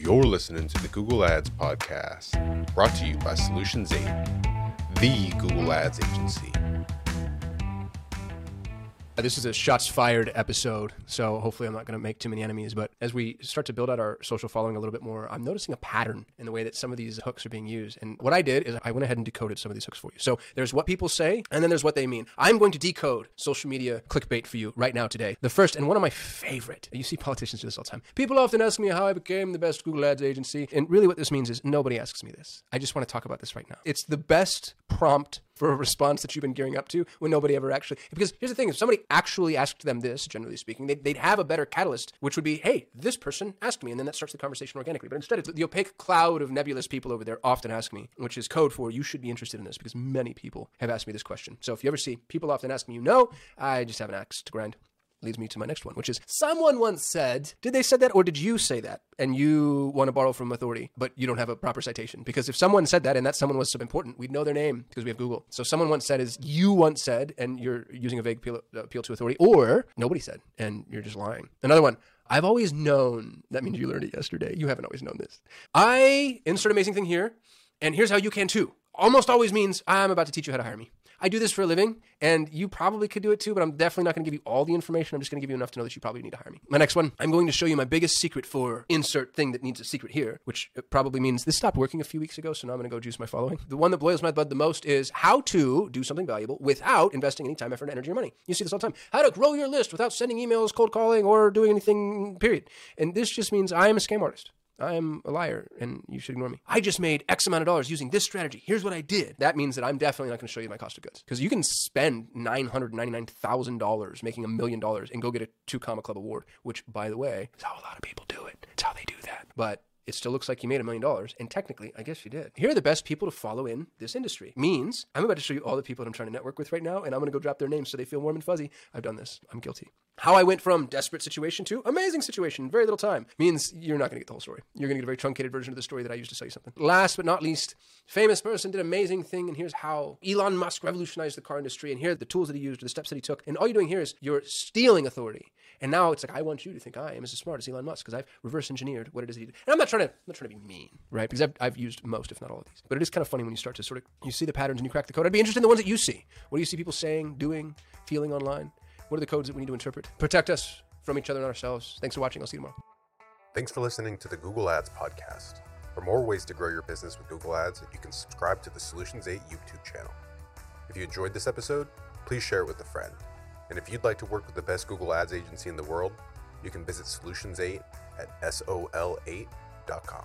You're listening to the Google Ads Podcast, brought to you by Solutions 8, the Google Ads agency. Uh, This is a shots fired episode, so hopefully I'm not going to make too many enemies. But as we start to build out our social following a little bit more, I'm noticing a pattern in the way that some of these hooks are being used. And what I did is I went ahead and decoded some of these hooks for you. So there's what people say, and then there's what they mean. I'm going to decode social media clickbait for you right now today. The first and one of my favorite, you see politicians do this all the time. People often ask me how I became the best Google Ads agency. And really what this means is nobody asks me this. I just want to talk about this right now. It's the best prompt for a response that you've been gearing up to when nobody ever actually. Because here's the thing: if somebody actually asked them this, generally speaking, they'd, they'd have a better catalyst, which would be, "Hey, this person asked me," and then that starts the conversation organically. But instead, it's the opaque cloud of nebulous people over there often ask me, which is code for you should be interested in this because many people have asked me this question. So if you ever see people often ask me, you know, I just have an axe to grind leads me to my next one, which is someone once said, did they said that or did you say that? And you want to borrow from authority, but you don't have a proper citation. Because if someone said that and that someone was so important, we'd know their name because we have Google. So someone once said is you once said, and you're using a vague appeal, uh, appeal to authority, or nobody said, and you're just lying. Another one. I've always known, that means you learned it yesterday. You haven't always known this. I insert amazing thing here, and here's how you can too. Almost always means I'm about to teach you how to hire me. I do this for a living, and you probably could do it too, but I'm definitely not going to give you all the information. I'm just going to give you enough to know that you probably need to hire me. My next one, I'm going to show you my biggest secret for insert thing that needs a secret here, which probably means this stopped working a few weeks ago, so now I'm going to go juice my following. The one that boils my blood the most is how to do something valuable without investing any time, effort, energy, or money. You see this all the time. How to grow your list without sending emails, cold calling, or doing anything, period. And this just means I am a scam artist. I am a liar and you should ignore me. I just made X amount of dollars using this strategy. Here's what I did. That means that I'm definitely not going to show you my cost of goods because you can spend $999,000 making a million dollars and go get a two comma club award, which by the way, is how a lot of people do it. It's how they do that. But it still looks like you made a million dollars. And technically, I guess you did. Here are the best people to follow in this industry. Means I'm about to show you all the people that I'm trying to network with right now, and I'm going to go drop their names so they feel warm and fuzzy. I've done this. I'm guilty. How I went from desperate situation to amazing situation very little time means you're not going to get the whole story. You're going to get a very truncated version of the story that I used to tell you something. Last but not least, famous person did amazing thing, and here's how Elon Musk revolutionized the car industry, and here are the tools that he used, or the steps that he took. And all you're doing here is you're stealing authority. And now it's like I want you to think I am as smart as Elon Musk because I've reverse engineered what it is he did. And I'm not trying to I'm not trying to be mean, right? Because I've, I've used most, if not all of these. But it is kind of funny when you start to sort of you see the patterns and you crack the code. I'd be interested in the ones that you see. What do you see people saying, doing, feeling online? What are the codes that we need to interpret? Protect us from each other and ourselves. Thanks for watching. I'll see you tomorrow. Thanks for listening to the Google Ads Podcast. For more ways to grow your business with Google Ads, you can subscribe to the Solutions 8 YouTube channel. If you enjoyed this episode, please share it with a friend. And if you'd like to work with the best Google Ads agency in the world, you can visit Solutions 8 at sol8.com.